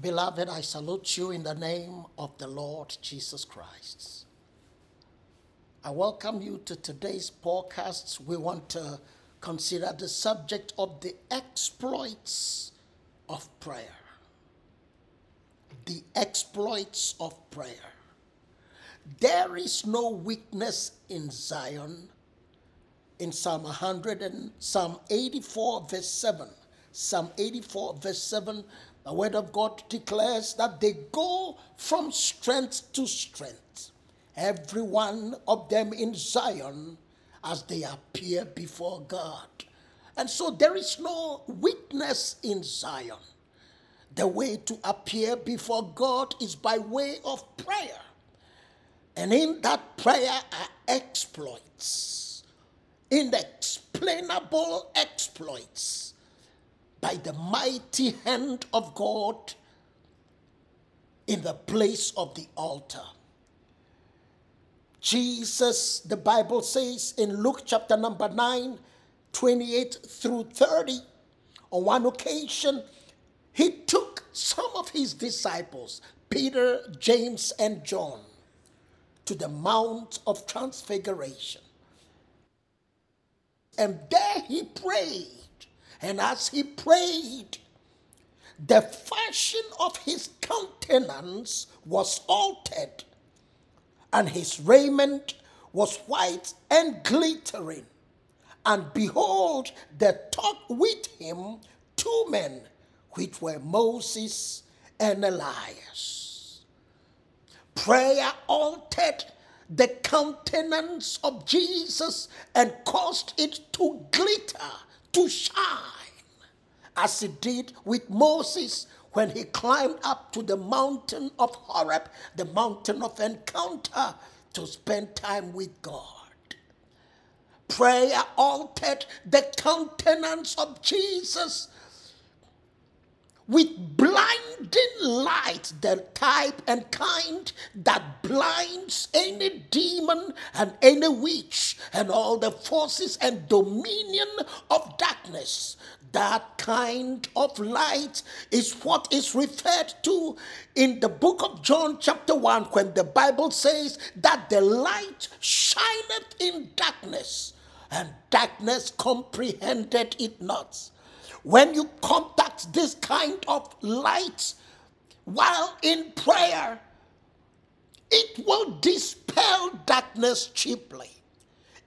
Beloved, I salute you in the name of the Lord Jesus Christ. I welcome you to today's podcast. We want to consider the subject of the exploits of prayer. The exploits of prayer. There is no weakness in Zion. In Psalm 100 and Psalm 84, verse 7. Psalm 84, verse 7, the word of God declares that they go from strength to strength, every one of them in Zion, as they appear before God. And so there is no weakness in Zion. The way to appear before God is by way of prayer. And in that prayer are exploits, inexplainable exploits by the mighty hand of God in the place of the altar. Jesus, the Bible says in Luke chapter number 9, 28 through 30, on one occasion, he took some of his disciples, Peter, James, and John, to the Mount of Transfiguration. And there he prayed and as he prayed, the fashion of his countenance was altered, and his raiment was white and glittering. And behold, there talked with him two men, which were Moses and Elias. Prayer altered the countenance of Jesus and caused it to glitter to shine as he did with Moses when he climbed up to the mountain of Horeb, the mountain of encounter, to spend time with God. Prayer altered the countenance of Jesus with blinding light, the type and kind that blinds any demon and any witch and all the forces and dominion of darkness. That kind of light is what is referred to in the book of John, chapter 1, when the Bible says that the light shineth in darkness, and darkness comprehended it not. When you contact this kind of light while in prayer, it will dispel darkness cheaply.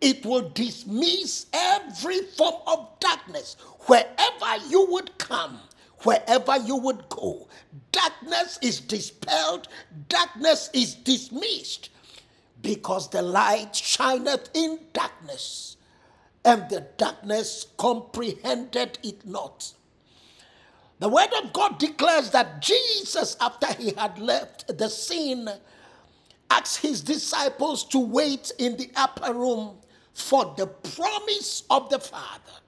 It will dismiss every form of darkness wherever you would come, wherever you would go. Darkness is dispelled, darkness is dismissed because the light shineth in darkness and the darkness comprehended it not. The word of God declares that Jesus, after he had left the scene, asked his disciples to wait in the upper room for the promise of the Father.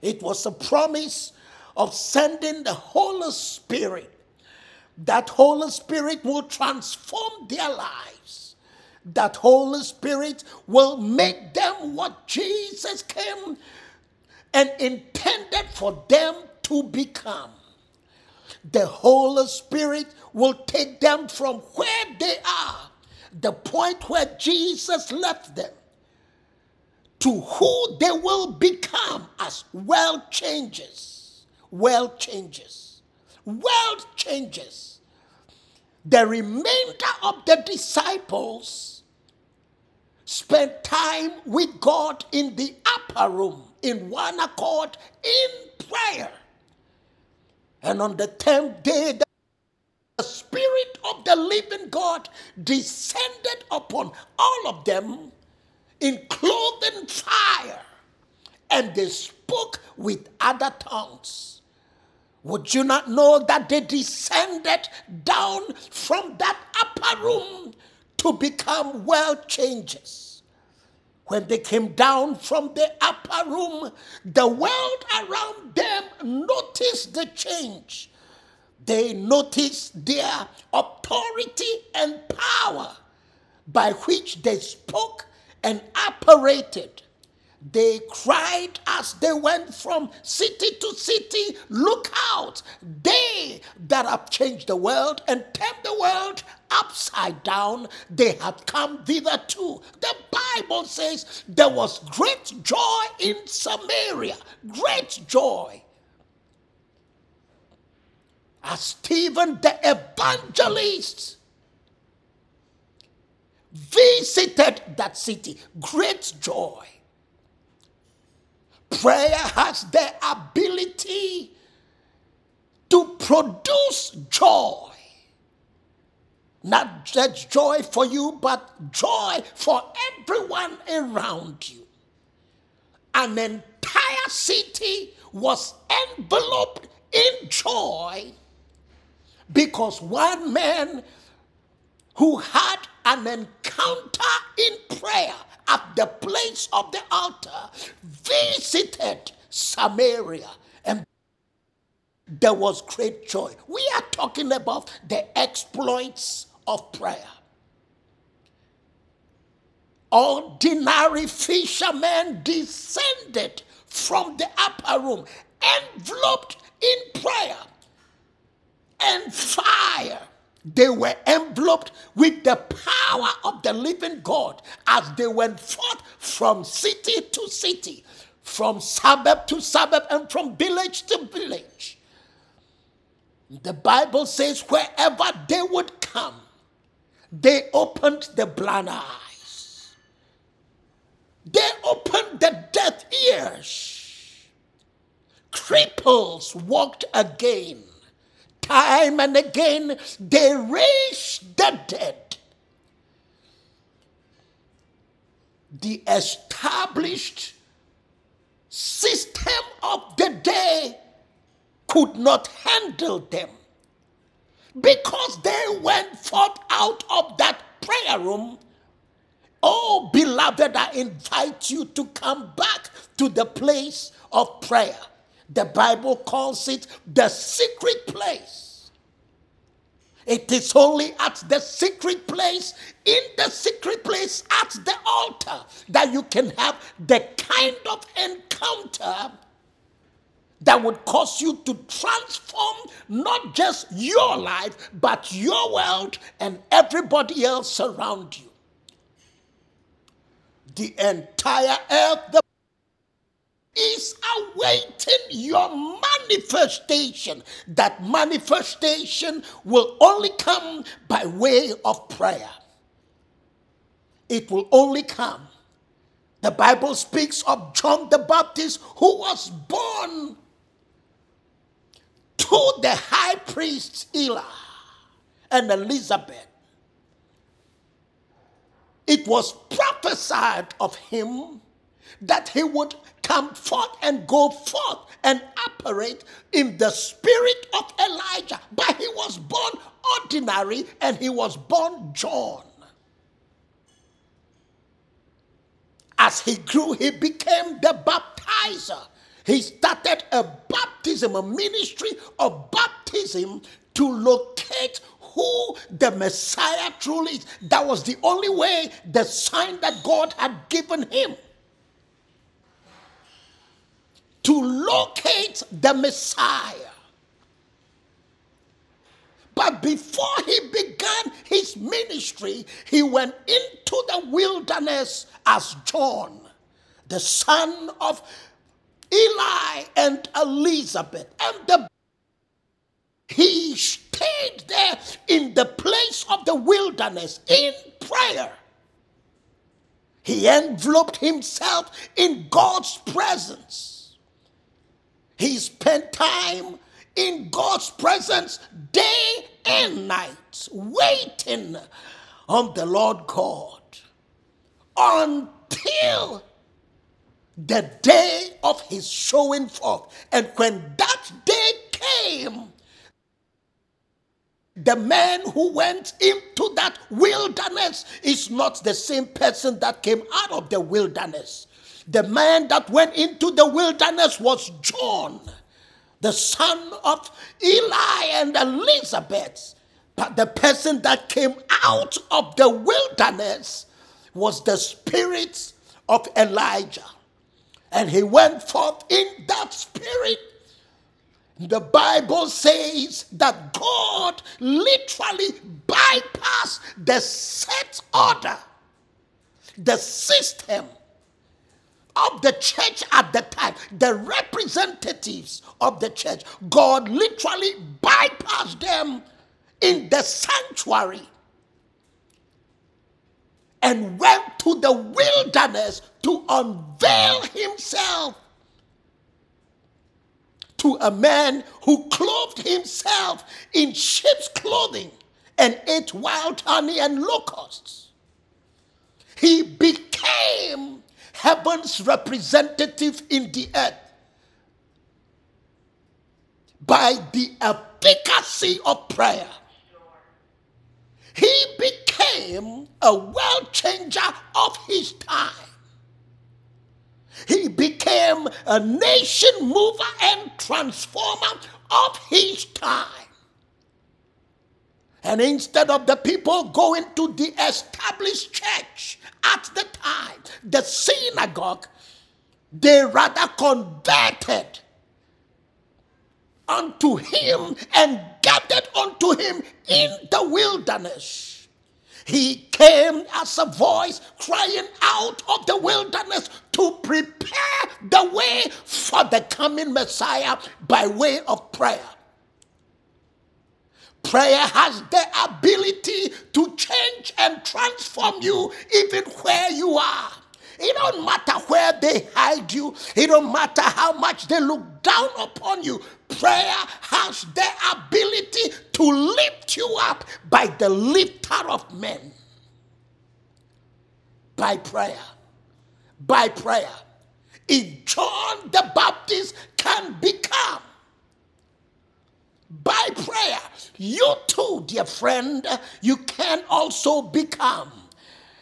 It was a promise of sending the Holy Spirit. That Holy Spirit will transform their lives that Holy Spirit will make them what Jesus came and intended for them to become. The Holy Spirit will take them from where they are, the point where Jesus left them, to who they will become as world changes. World changes. World changes. The remainder of the disciples spent time with God in the upper room, in one accord, in prayer. And on the tenth day, the Spirit of the living God descended upon all of them in clothing fire, and they spoke with other tongues. Would you not know that they descended down from that upper room to become world changers. When they came down from the upper room, the world around them noticed the change. They noticed their authority and power by which they spoke and operated. They cried as they went from city to city, Look out! They that have changed the world and turned the world upside down, they have come thither too. The Bible says there was great joy in Samaria, great joy. As Stephen the evangelist visited that city, great joy. Prayer has the ability to produce joy. Not just joy for you, but joy for everyone around you. An entire city was enveloped in joy because one man who had an encounter in prayer at the place of the altar visited Samaria and there was great joy. We are talking about the exploits of prayer. Ordinary fishermen descended from the upper room, enveloped in prayer and fire they were enveloped with the power of the living God as they went forth from city to city, from suburb to suburb, and from village to village. The Bible says, wherever they would come, they opened the blind eyes, they opened the deaf ears, cripples walked again Time and again, they raise the dead. The established system of the day could not handle them because they went forth out of that prayer room. Oh, beloved, I invite you to come back to the place of prayer. The Bible calls it the secret place. It is only at the secret place, in the secret place at the altar, that you can have the kind of encounter that would cause you to transform not just your life, but your world and everybody else around you. The entire earth, is awaiting your manifestation. That manifestation will only come by way of prayer. It will only come. The Bible speaks of John the Baptist who was born to the high priests Eli and Elizabeth. It was prophesied of him that he would come forth and go forth and operate in the spirit of Elijah. But he was born ordinary and he was born John. As he grew, he became the baptizer. He started a baptism, a ministry of baptism to locate who the Messiah truly is. That was the only way, the sign that God had given him. To locate the Messiah. But before he began his ministry, he went into the wilderness as John, the son of Eli and Elizabeth. And the, he stayed there in the place of the wilderness in prayer. He enveloped himself in God's presence. He spent time in God's presence day and night, waiting on the Lord God until the day of his showing forth. And when that day came, the man who went into that wilderness is not the same person that came out of the wilderness. The man that went into the wilderness was John, the son of Eli and Elizabeth. But the person that came out of the wilderness was the spirit of Elijah. And he went forth in that spirit. The Bible says that God literally bypassed the set order, the system of the church at the time, the representatives of the church. God literally bypassed them in the sanctuary and went to the wilderness to unveil himself to a man who clothed himself in sheep's clothing and ate wild honey and locusts. He became heaven's representative in the earth by the efficacy of prayer. He became a world changer of his time. He became a nation mover and transformer of his time. And instead of the people going to the established church at the time, the synagogue, they rather converted unto him and gathered unto him in the wilderness. He came as a voice crying out of the wilderness to prepare the way for the coming Messiah by way of prayer. Prayer has the ability to change and transform you even where you are. It don't matter where they hide you. It don't matter how much they look down upon you. Prayer has the ability to lift you up by the lifter of men. By prayer. By prayer. If John the Baptist can become by prayer, you too, dear friend, you can also become.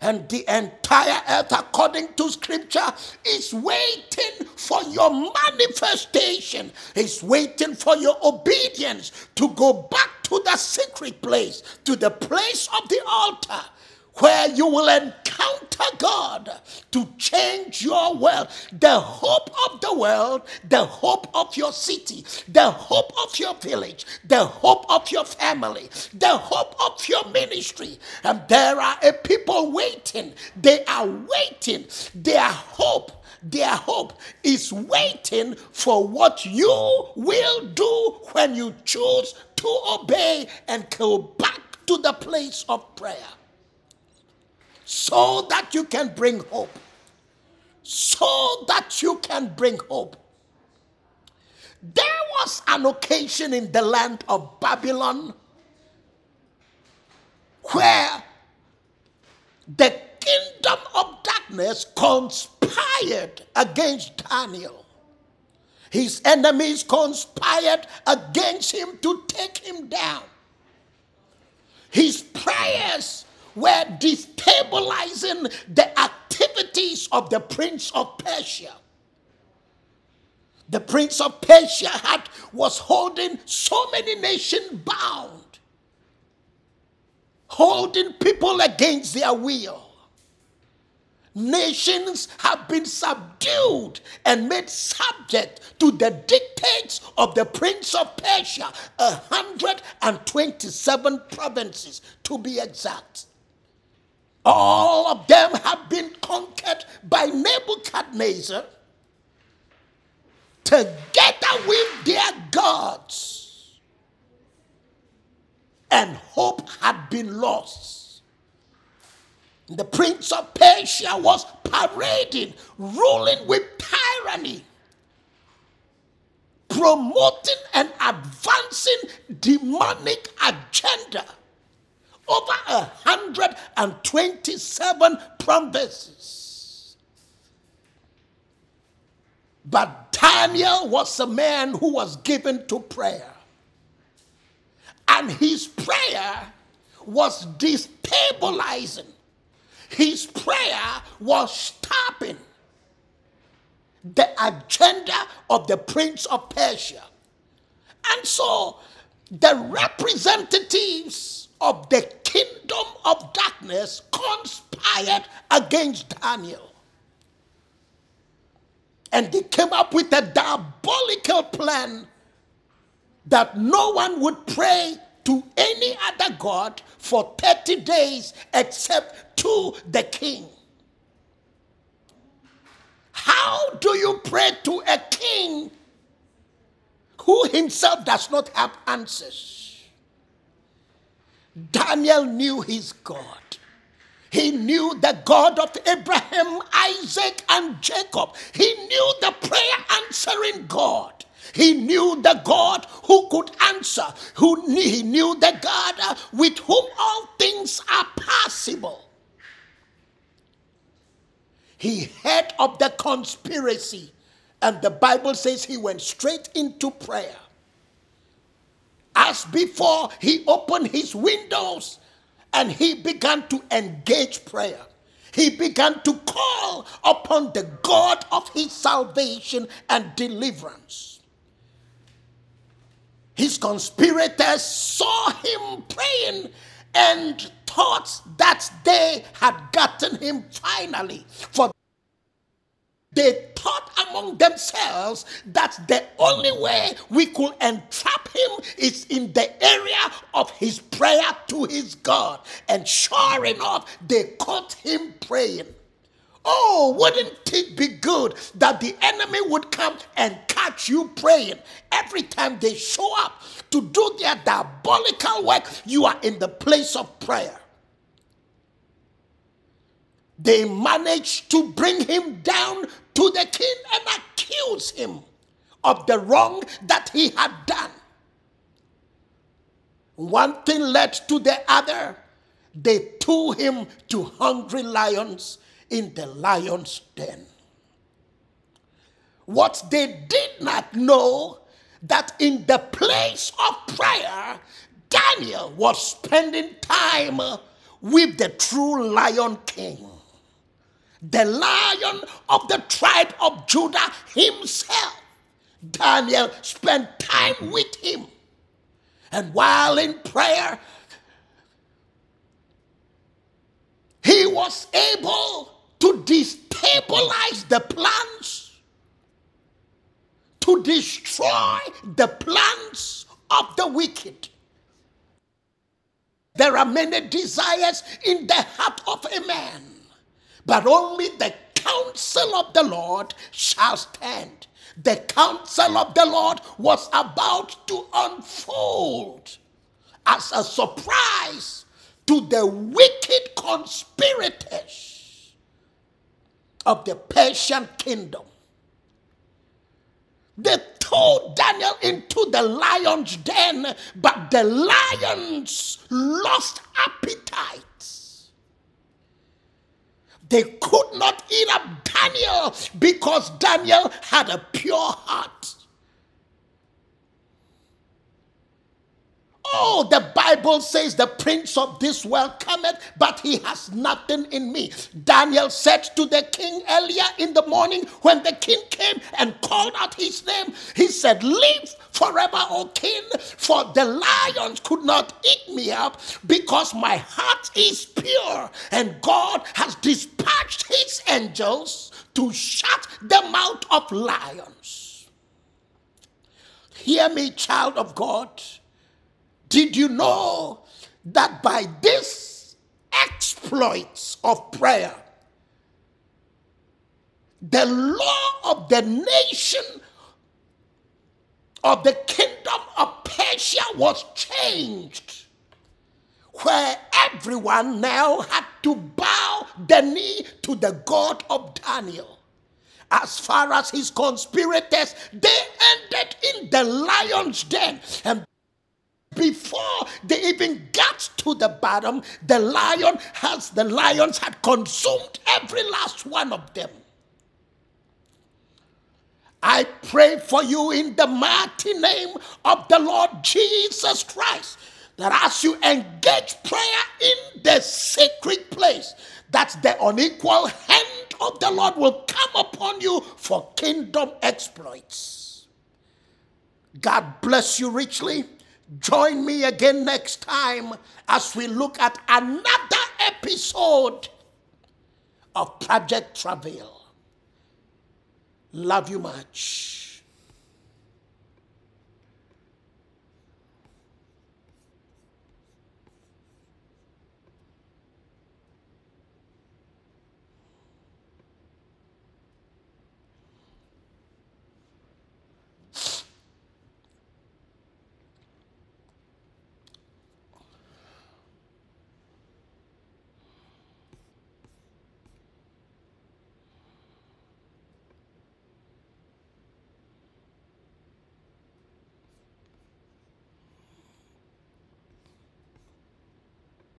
And the entire earth, according to scripture, is waiting for your manifestation, is waiting for your obedience to go back to the secret place, to the place of the altar where you will encounter God to change your world. The hope of the world, the hope of your city, the hope of your village, the hope of your family, the hope of your ministry. And there are a people waiting. They are waiting. Their hope their hope is waiting for what you will do when you choose to obey and go back to the place of prayer so that you can bring hope. So that you can bring hope. There was an occasion in the land of Babylon where the kingdom of darkness conspired against Daniel. His enemies conspired against him to take him down. His prayers were destabilizing the activities of the prince of Persia. The prince of Persia had, was holding so many nations bound, holding people against their will. Nations have been subdued and made subject to the dictates of the prince of Persia, 127 provinces to be exact. All of them have been conquered by Nebuchadnezzar together with their gods. And hope had been lost. The prince of Persia was parading, ruling with tyranny, promoting and advancing demonic agenda over a hundred and twenty-seven promises. But Daniel was a man who was given to prayer. And his prayer was destabilizing. His prayer was stopping the agenda of the prince of Persia. And so the representatives of the kingdom of darkness conspired against Daniel. And they came up with a diabolical plan that no one would pray to any other God for 30 days except to the king. How do you pray to a king who himself does not have answers? Daniel knew his God. He knew the God of Abraham, Isaac, and Jacob. He knew the prayer answering God. He knew the God who could answer. Who he knew the God uh, with whom all things are possible. He heard of the conspiracy, and the Bible says he went straight into prayer. As before, he opened his windows and he began to engage prayer. He began to call upon the God of his salvation and deliverance. His conspirators saw him praying and thought that they had gotten him finally. For they thought among themselves that the only way we could entrap him is in the area of his prayer to his God. And sure enough, they caught him praying. Oh, wouldn't it be good that the enemy would come and catch you praying every time they show up to do their diabolical work? You are in the place of prayer. They managed to bring him down to the king and accuse him of the wrong that he had done. One thing led to the other. They threw him to hungry lions in the lion's den. What they did not know that in the place of prayer, Daniel was spending time with the true lion king the lion of the tribe of Judah himself. Daniel spent time with him. And while in prayer, he was able to destabilize the plans, to destroy the plans of the wicked. There are many desires in the heart of a man but only the counsel of the Lord shall stand. The counsel of the Lord was about to unfold as a surprise to the wicked conspirators of the Persian kingdom. They threw Daniel into the lion's den, but the lions lost appetite they could not eat up Daniel because Daniel had a pure heart. Oh, the Bible says the prince of this world cometh, but he has nothing in me. Daniel said to the king earlier in the morning when the king came and called out his name, he said, Live forever, O king, for the lions could not eat me up because my heart is pure, and God has dispatched his angels to shut the mouth of lions. Hear me, child of God. Did you know that by this exploits of prayer, the law of the nation of the kingdom of Persia was changed, where everyone now had to bow the knee to the God of Daniel. As far as his conspirators, they ended in the lion's den. And before they even got to the bottom, the lion has the lions had consumed every last one of them. I pray for you in the mighty name of the Lord Jesus Christ that as you engage prayer in the sacred place, that the unequal hand of the Lord will come upon you for kingdom exploits. God bless you richly. Join me again next time as we look at another episode of Project Travail. Love you much.